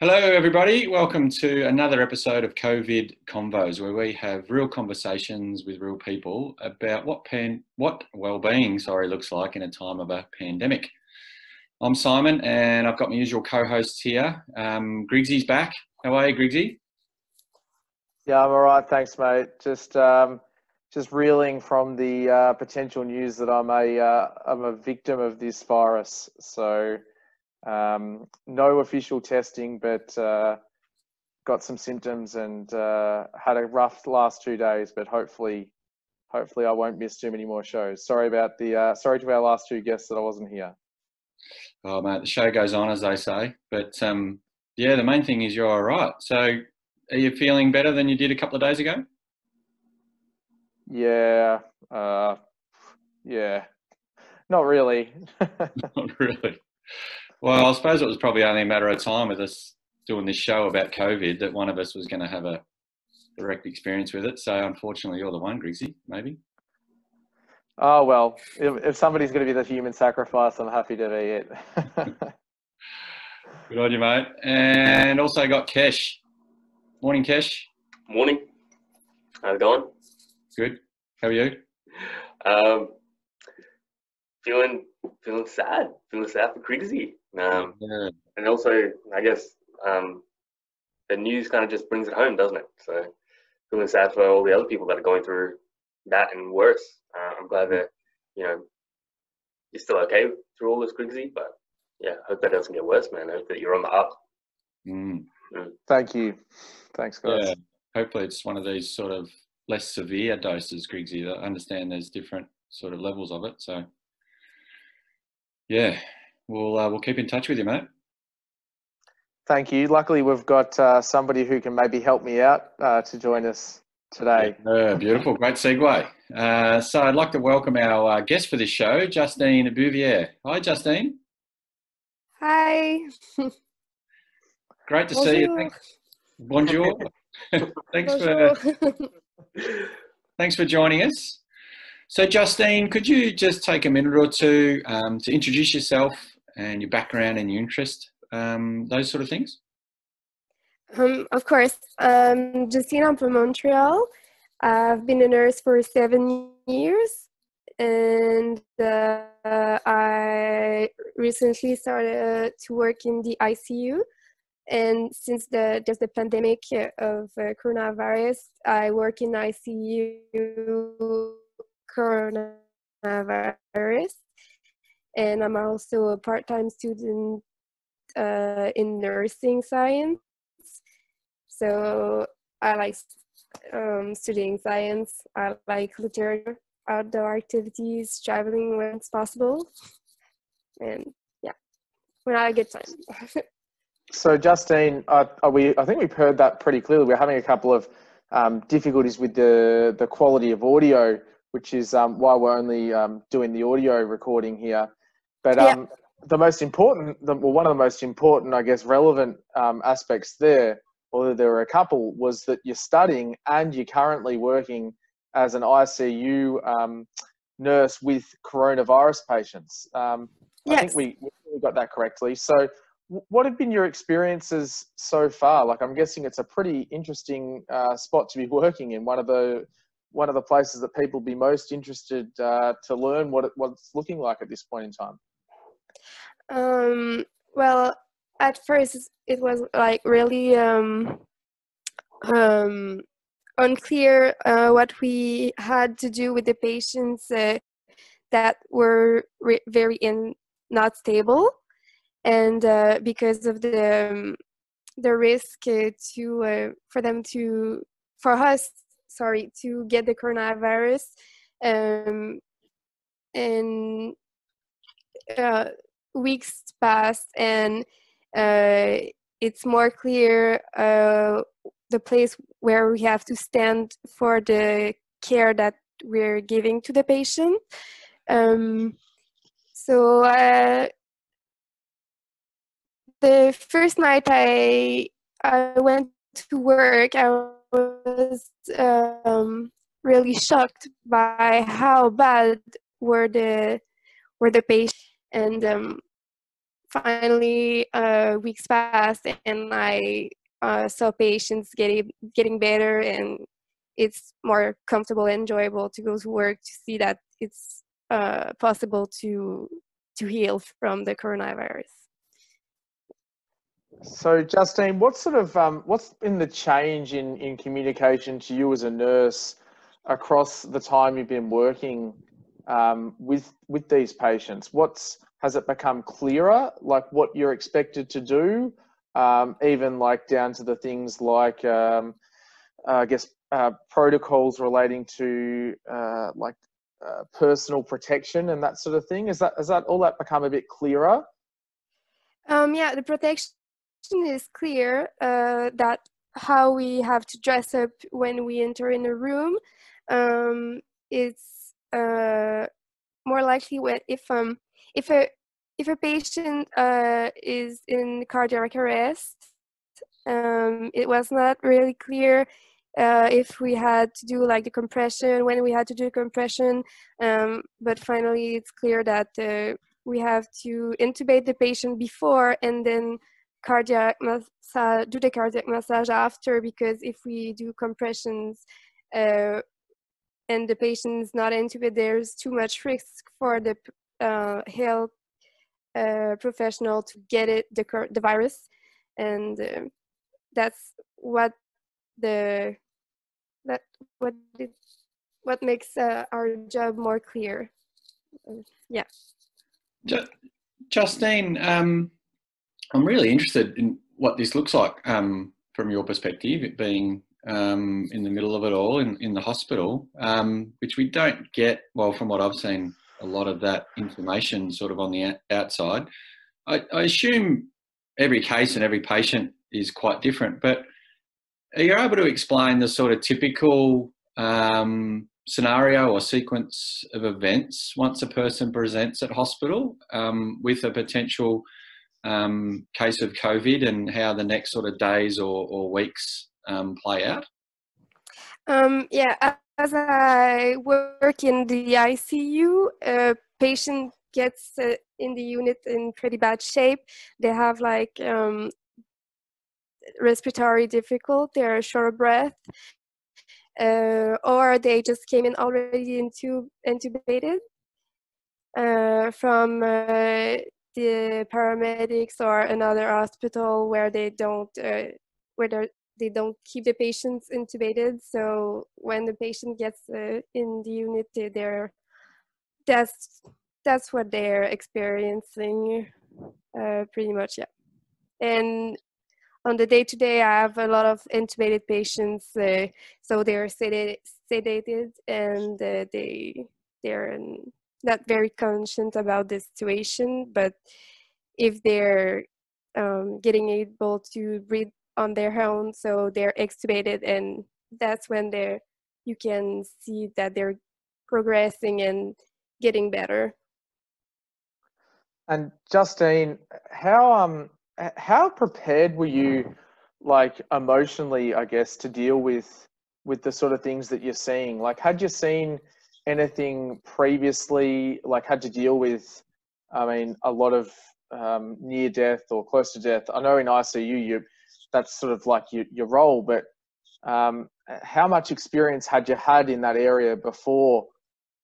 Hello, everybody. Welcome to another episode of COVID Convos, where we have real conversations with real people about what pan, what well-being, sorry, looks like in a time of a pandemic. I'm Simon, and I've got my usual co-hosts here. Um, Griggsy's back. How are you, Griggsy? Yeah, I'm all right. Thanks, mate. Just um, just reeling from the uh, potential news that I'm a uh, I'm a victim of this virus. So um, no official testing, but uh, got some symptoms and uh, had a rough last two days. But hopefully, hopefully I won't miss too many more shows. Sorry about the uh, sorry to our last two guests that I wasn't here. Oh, mate, the show goes on, as they say. But um, yeah, the main thing is you're all right. So, are you feeling better than you did a couple of days ago? Yeah, uh, yeah, not really. Not really. Well, I suppose it was probably only a matter of time with us doing this show about COVID that one of us was going to have a direct experience with it. So, unfortunately, you're the one, Griggsy, maybe. oh well, if, if somebody's going to be the human sacrifice, I'm happy to be it. Good on you, mate. And also got Kesh. Morning, Kesh. Morning. How's it going? Good. How are you? Um, feeling feeling sad. Feeling sad for Griggsy. Um, Yeah. and also, I guess um, the news kind of just brings it home, doesn't it? So feeling sad for all the other people that are going through that and worse. Uh, I'm glad that you know you're still okay through all this, Griggsy. But yeah, hope that doesn't get worse, man. hope that you're on the up. Mm. Thank you. Thanks, guys. Yeah. Hopefully, it's one of these sort of less severe doses, Griggsy. I understand there's different sort of levels of it. So, yeah, we'll uh, we'll keep in touch with you, mate. Thank you. Luckily, we've got uh, somebody who can maybe help me out uh, to join us today. Yeah, beautiful, great segue. Uh, so, I'd like to welcome our uh, guest for this show, Justine Bouvier. Hi, Justine. Hi. Great to see you. Bonjour. Thanks. Bonjour. for thanks for joining us. So, Justine, could you just take a minute or two um, to introduce yourself and your background and your interest, um, those sort of things? um, of course, um, Justine, I'm from Montreal. I've been a nurse for seven years, and uh, I recently started to work in the ICU. And since the there's the pandemic uh, of uh, coronavirus, I work in ICU coronavirus, and I'm also a part-time student uh, in nursing science. So I like um, studying science. I like literature, outdoor activities, traveling when it's possible, and yeah, when I get time. So, Justine, uh, are we, I think we've heard that pretty clearly. We're having a couple of um, difficulties with the, the quality of audio, which is um, why we're only um, doing the audio recording here. But Yeah. um, the most important, the, well, one of the most important, I guess, relevant um, aspects there, although there were a couple, was that you're studying and you're currently working as an ICU um, nurse with coronavirus patients. Um, I think we, we got that correctly. So, what have been your experiences so far? Like, I'm guessing it's a pretty interesting uh, spot to be working in. One of the one of the places that people be most interested uh, to learn what it, what it's looking like at this point in time. Um, well, at first it was like really um, um, unclear uh, what we had to do with the patients uh, that were re- very in not stable, and uh, because of the um, the risk uh, to uh, for them to for us sorry to get the coronavirus um, and uh, weeks passed and it's more clear the place where we have to stand for the care that we're giving to the patient. Um, so uh, the first night I I went to work, I was um, really shocked by how bad were the were the patients, and um, finally uh, weeks passed, and I uh, saw patients getting getting better, and it's more comfortable and enjoyable to go to work to see that it's uh, possible to to heal from the coronavirus. So, Justine, what sort of um, what's been the change in in communication to you as a nurse across the time you've been working um, with with these patients? What's has it become clearer, like what you're expected to do, um, even like down to the things like um, I guess uh, protocols relating to uh, like uh, personal protection and that sort of thing? Is that has that all that become a bit clearer? Um, yeah, the protection is clear uh, that how we have to dress up when we enter in a room. Um, it's uh, more likely when if um if a if a patient uh, is in cardiac arrest, um, it was not really clear uh, if we had to do like the compression when we had to do compression um, but finally it's clear that uh, we have to intubate the patient before and then cardiac massage do the cardiac massage after because if we do compressions uh, and the patient is not intubated there's too much risk for the uh, health uh, professional to get it the, the virus and uh, that's what the that what it, what makes uh, our job more clear. Uh, yeah. Justine, um, I'm really interested in what this looks like um, from your perspective, being um, in the middle of it all in, in the hospital, um, which we don't get, well, from what I've seen, a lot of that information sort of on the outside. I, I assume every case and every patient is quite different, but are you able to explain the sort of typical um, scenario or sequence of events once a person presents at hospital um, with a potential um, case of COVID and how the next sort of days or, or weeks um, play out? Um, yeah, as I work in the ICU, a patient gets uh, in the unit in pretty bad shape. They have like um, respiratory difficult, they're short of breath, uh, or they just came in already into intubated uh, from uh, the paramedics or another hospital where they don't uh, where they don't keep the patients intubated. So when the patient gets uh, in the unit, they're that's that's what they're experiencing uh, pretty much yeah and on the day to day, I have a lot of intubated patients, uh, so they're sedated, sedated and uh, they they're not very conscious about the situation. But if they're um, getting able to breathe on their own, so they're extubated, and that's when they're you can see that they're progressing and getting better. And Justine, how um how prepared were you like emotionally i guess to deal with with the sort of things that you're seeing like had you seen anything previously like had to deal with i mean a lot of um, near death or close to death. I know in icu you that's sort of like your, your role but um, how much experience had you had in that area before?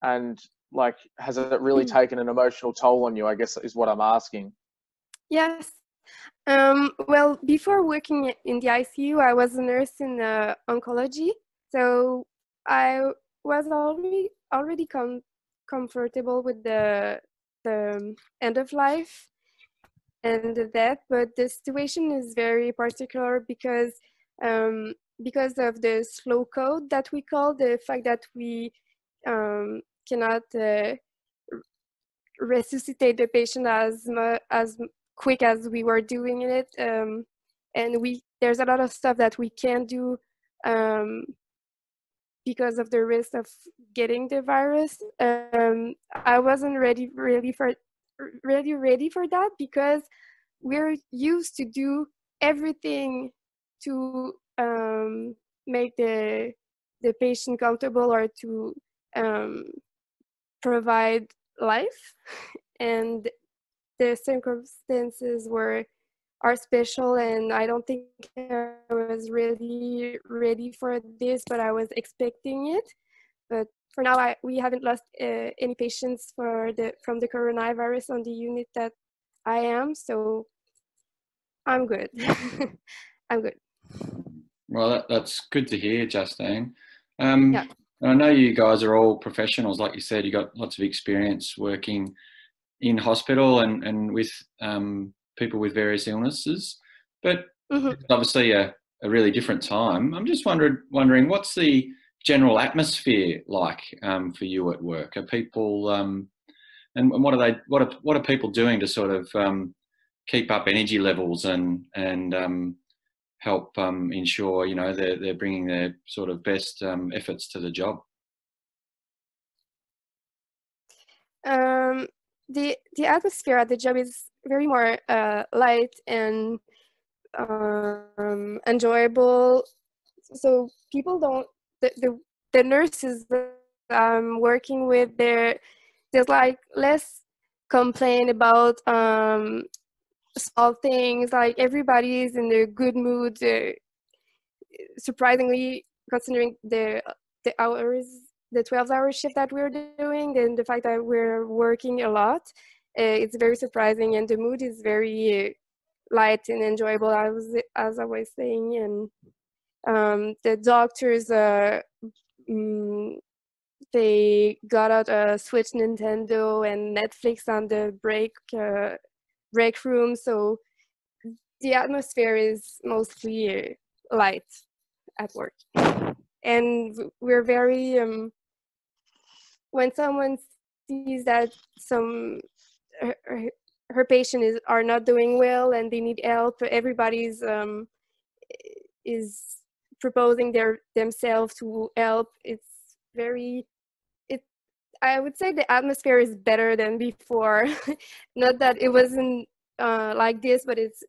And like has it really hmm. taken an emotional toll on you i guess is what i'm asking. Yes. Um, well, before working in the ICU, I was a nurse in uh, oncology, so I was already already com- comfortable with the the end of life and the death. But the situation is very particular because um, because of the slow code that we call the fact that we um, cannot uh, resuscitate the patient as as quick as we were doing it um, and we there's a lot of stuff that we can't do um, because of the risk of getting the virus um, i wasn't ready really for really ready for that because we're used to do everything to um, make the the patient comfortable or to um, provide life. And the circumstances were are special and i don't think i was really ready for this but i was expecting it but for now I, we haven't lost uh, any patients for the from the coronavirus on the unit that i am so i'm good i'm good Well, that, that's good to hear, Justine. Um, Yeah. and I know you guys are all professionals, like you said. You got lots of experience working in hospital and and with um, people with various illnesses, but Mhm. it's obviously a, a really different time. I'm just wondering wondering what's the general atmosphere like um, for you at work? Are people um, and what are they? What are what are people doing to sort of um, keep up energy levels and and um, help um, ensure you know they're they're bringing their sort of best um, efforts to the job. um, the the atmosphere at the job is very more uh, light and um, enjoyable. So people don't the the, the nurses I'm working with there there's like less complain about um, small things. Like everybody is in a good mood. Surprisingly, considering the the hours the 12 hour shift that we're doing and the fact that we're working a lot it's very surprising and the mood is very light and enjoyable as, as i was saying and um, the doctors uh, mm, they got out a switch nintendo and netflix on the break uh, break room so the atmosphere is mostly uh, light at work. And we're very um, when someone sees that some her, her- patient is are not doing well and they need help. Everybody's um, is proposing their themselves to help. It's very it i would say the atmosphere is better than before. Not that it wasn't uh, like this but it's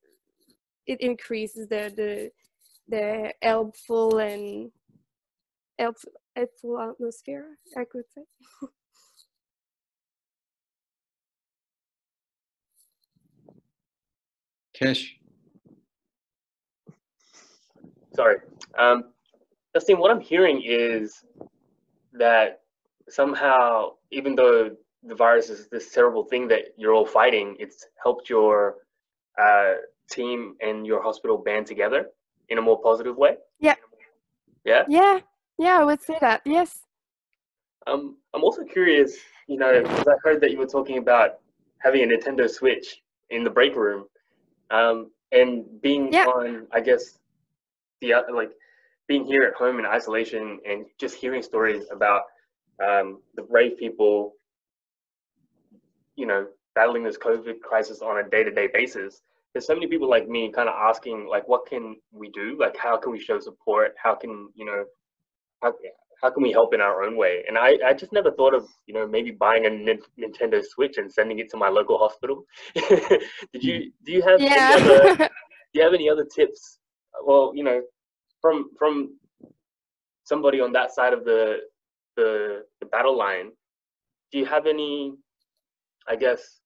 it increases the the the helpful and helpful, helpful atmosphere i could say Kesh, Sorry. Um, Justine, what I'm hearing is that somehow, even though the virus is this terrible thing that you're all fighting, it's helped your uh, team and your hospital band together in a more positive way. Yeah. Yeah. yeah yeah i would say that yes Um, I'm also curious, you know, because I heard that you were talking about having a Nintendo Switch in the break room, um, and being Yeah. on, I guess, the like being here at home in isolation and just hearing stories about um, the brave people, you know, battling this COVID crisis on a day-to-day basis. There's so many people like me kind of asking, like, what can we do? Like, how can we show support? How can, you know, how, how can we help in our own way? And I, I just never thought of, you know, maybe buying a Nintendo Switch and sending it to my local hospital. Did you, do you have any other, yeah do you have any other tips? Well, you know, from, from somebody on that side of the, the, the battle line, do you have any, I guess,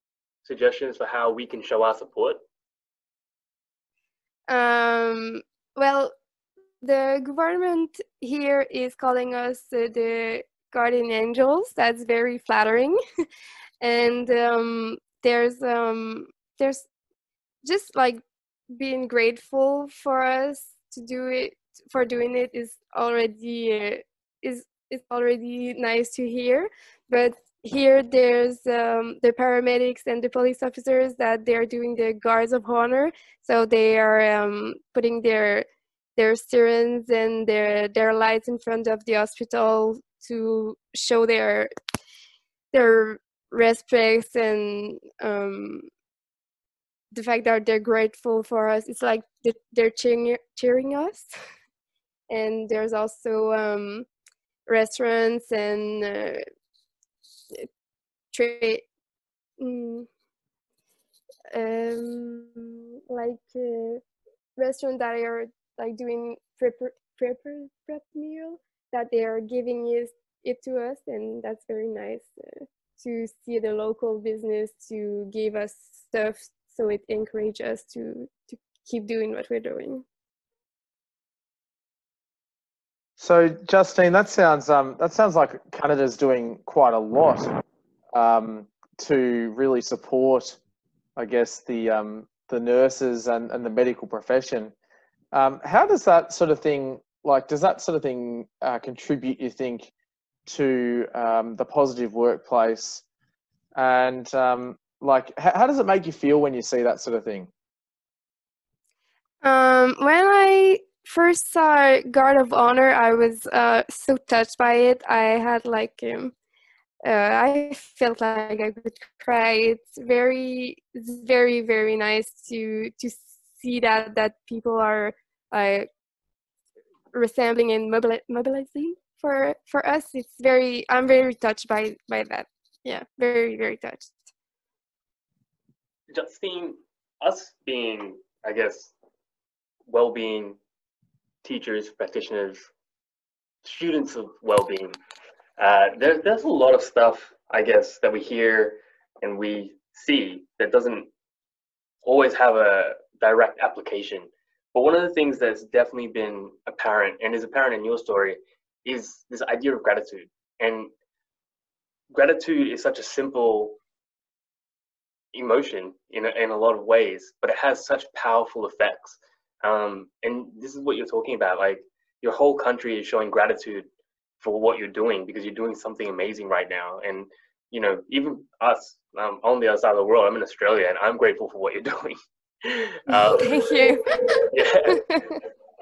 suggestions for how we can show our support? um well the government here is calling us uh, the guardian angels. That's very flattering. And um there's um there's just like being grateful for us to do it for doing it is already uh, is is already nice to hear. But here there's um, the paramedics and the police officers that they're doing the guards of honor. So they are um, putting their their sirens and their their lights in front of the hospital to show their their respect and um, the fact that they're grateful for us. It's like they- they're cheering cheering us. And there's also um, restaurants and uh, trade mm, um, like uh, that are like doing prepar- prep prep meal that they are giving it, it to us, and that's very nice uh, to see the local business to give us stuff, so it encourages us to to keep doing what we're doing. So, Justine, that sounds um, that sounds like Canada's doing quite a lot um, to really support, I guess, the um, the nurses and, and the medical profession. Um, how does that sort of thing, like, does that sort of thing uh, contribute? You think to um, the positive workplace, and um, like, how, how does it make you feel when you see that sort of thing? Um, when I first saw Guard of Honor, I was uh, so touched by it. I had like um, uh, I felt like I could cry. It's very, very, very nice to to see that that people are like resembling and mobili- mobilizing for for us. It's very, I'm very touched by by that. Yeah, very, very touched. Justine, us being, I guess, well-being teachers, practitioners, students of well-being, uh, there, there's a lot of stuff, I guess, that we hear and we see that doesn't always have a direct application. But one of the things that's definitely been apparent and is apparent in your story is this idea of gratitude. And gratitude is such a simple emotion in a, in a lot of ways, but it has such powerful effects. Um, and this is what you're talking about. Like your whole country is showing gratitude for what you're doing because you're doing something amazing right now. And you know, even us um, on the other side of the world, I'm in Australia, and I'm grateful for what you're doing. um, Thank you.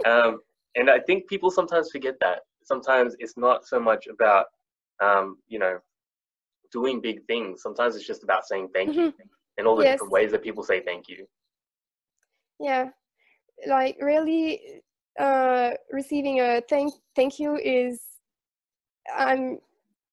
Um, and I think people sometimes forget that. Sometimes it's not so much about, um, you know, doing big things. Sometimes it's just about saying thank you Mhm. and all the Yes. different ways that people say thank you. yeah like really uh receiving a thank thank you is i'm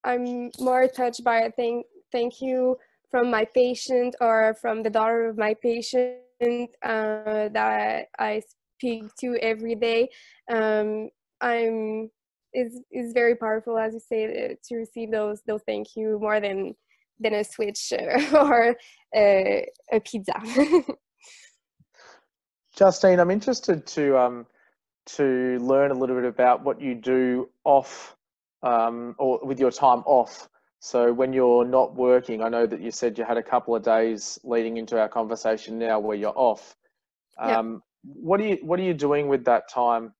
i'm more touched by a thank thank you from my patient or from the daughter of my patient uh, that i speak to every day um i'm is is very powerful as you say uh, to receive those those thank you more than than a switch or uh, a pizza Justine, I'm interested to um, to learn a little bit about what you do off um, or with your time off. So when you're not working, I know that you said you had a couple of days leading into our conversation now where you're off. Yeah. Um, What are you What are you doing with that time?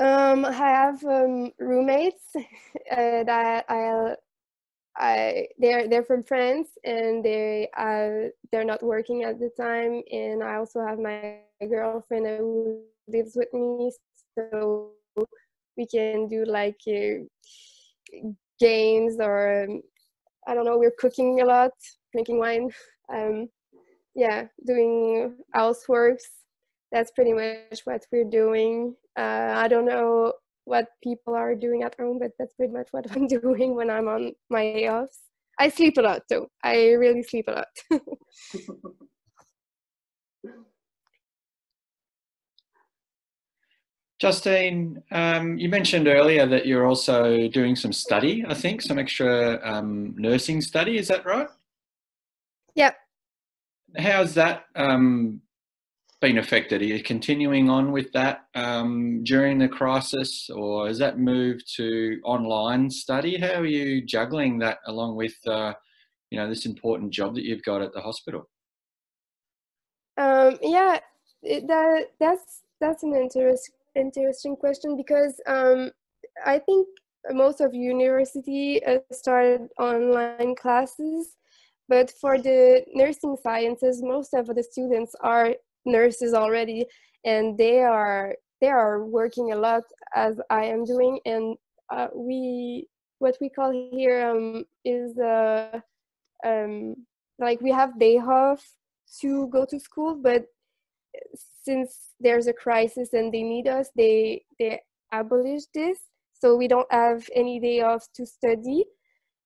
Um, I have um, roommates uh, that I, I they're they're from France and they uh they're not working at the time, and I also have my girlfriend who lives with me, so we can do like uh, games or um, I don't know. We're cooking a lot, drinking wine. Um, yeah, doing houseworks that's pretty much what we're doing. Uh, I don't know what people are doing at home, but that's pretty much what I'm doing when I'm on my offs. I sleep a lot too. I really sleep a lot. Justine, um, you mentioned earlier that you're also doing some study, I think, some extra um, nursing study. Is that right? Yep. How's that um, been affected? Are you continuing on with that um, during the crisis, or has that moved to online study? How are you juggling that along with, uh, you know, this important job that you've got at the hospital? Um, yeah, it, that that's that's an interest, interesting question because um, I think most of university uh, started online classes, but for the nursing sciences, most of the students are nurses already, and they are they are working a lot as I am doing, and uh, we what we call here um, is uh, um, like we have day off to go to school, but since there's a crisis and they need us, they they abolished this, so we don't have any day off to study.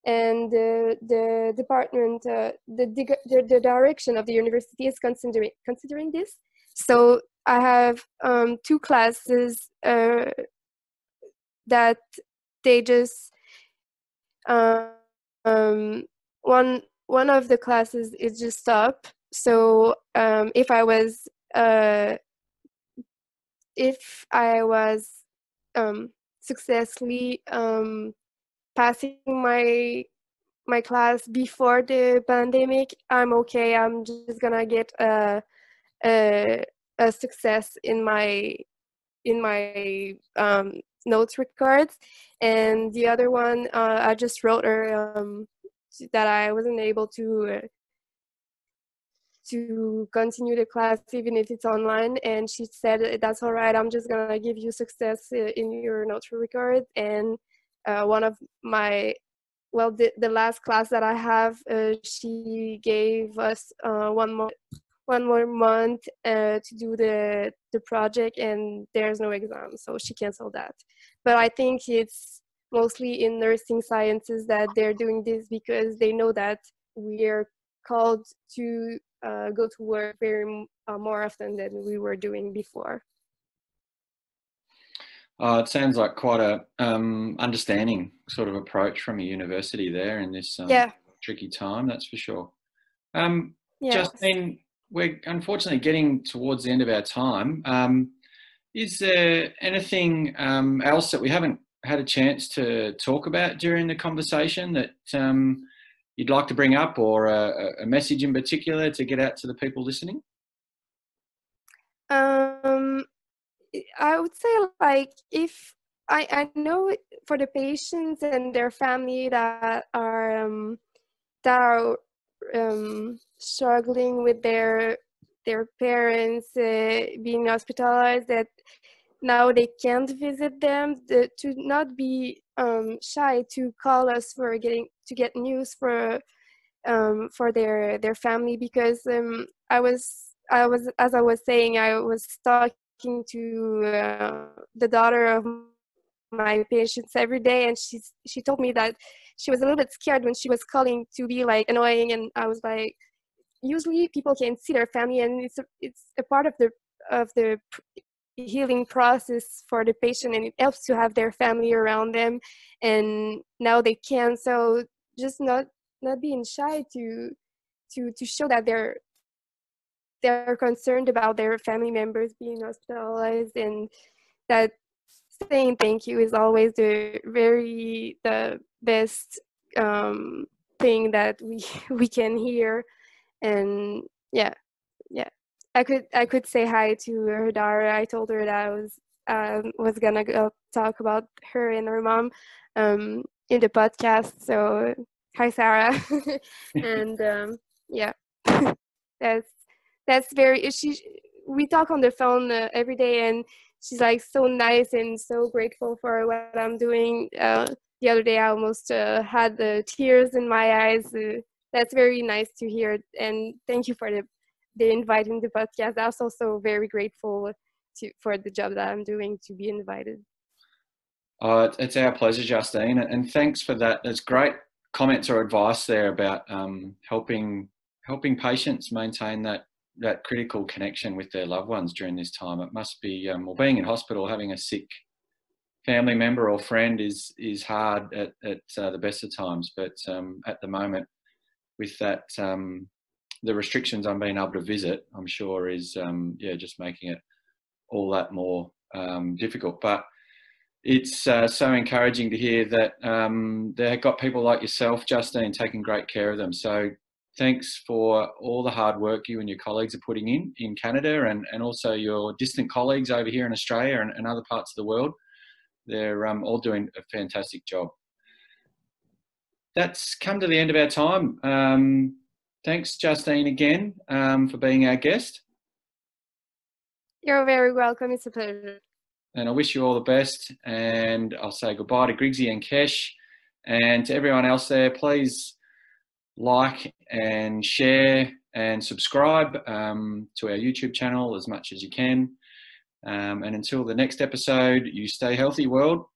And the the department, uh, the, the the direction of the university is considering considering this. So I have um, two classes uh, that they just um, one one of the classes is just stop. So um, if I was uh, if I was um, successfully um, passing my my class before the pandemic, I'm okay. I'm just gonna get a a, a success in my in my um, notes records, and the other one uh, I just wrote her um, that I wasn't able to uh, to continue the class even if it's online. And she said that's all right. I'm just gonna give you success in your notes record and uh, one of my well the, the last class that i have uh, she gave us uh, one more one more month uh, to do the the project and there's no exam so she canceled that but i think it's mostly in nursing sciences that they're doing this because they know that we're called to uh, go to work very uh, more often than we were doing before. Uh, it sounds like quite a um, understanding sort of approach from a university there in this um, yeah. tricky time. That's for sure. Um, yes. Justine, we're unfortunately getting towards the end of our time. Um, is there anything um, else that we haven't had a chance to talk about during the conversation that um, you'd like to bring up or a, a, message in particular to get out to the people listening? Um, I would say like if I, I know for the patients and their family that are um, that are um, struggling with their their parents uh, being hospitalized that now they can't visit them the, to not be um, shy to call us for getting to get news for um, for their their family because um, I was I was as I was saying I was talking to uh, the daughter of my patients every day and she she told me that she was a little bit scared when she was calling to be like annoying and I was like usually people can see their family and it's a, it's a part of the of the healing process for the patient and it helps to have their family around them and now they can. So just not not being shy to to to show that they're they're concerned about their family members being hospitalized and that saying thank you is always the very the best um, thing that we we can hear and yeah yeah I could I could say hi to her daughter. I told her that I was um, was gonna go talk about her and her mom um, in the podcast. So hi, Sarah, and um, yeah, that's that's very. She we talk on the phone uh, every day, and she's like so nice and so grateful for what I'm doing. Uh, the other day, I almost uh, had the tears in my eyes. Uh, that's very nice to hear, and thank you for the they invite in the podcast. I was also very grateful to, for the job that I'm doing to be invited. Oh, it's our pleasure, Justine, and thanks for that. There's great comments or advice there about um, helping helping patients maintain that that critical connection with their loved ones during this time. It must be, um, well, being in hospital, having a sick family member or friend is is hard at, at uh, the best of times. But um, at the moment, with that um, the restrictions on being able to visit, I'm sure, is um, yeah, just making it all that more um, difficult. But it's uh, so encouraging to hear that um, they've got people like yourself, Justine, taking great care of them. So thanks for all the hard work you and your colleagues are putting in in Canada and, and also your distant colleagues over here in Australia and, and other parts of the world. They're um, all doing a fantastic job. That's come to the end of our time. Um, Thanks, Justine, again um, for being our guest. You're very welcome. It's a pleasure. And I wish you all the best. And I'll say goodbye to Griggsy and Kesh. And to everyone else there, please like and share and subscribe um, to our YouTube channel as much as you can. Um, and until the next episode, you stay healthy, world.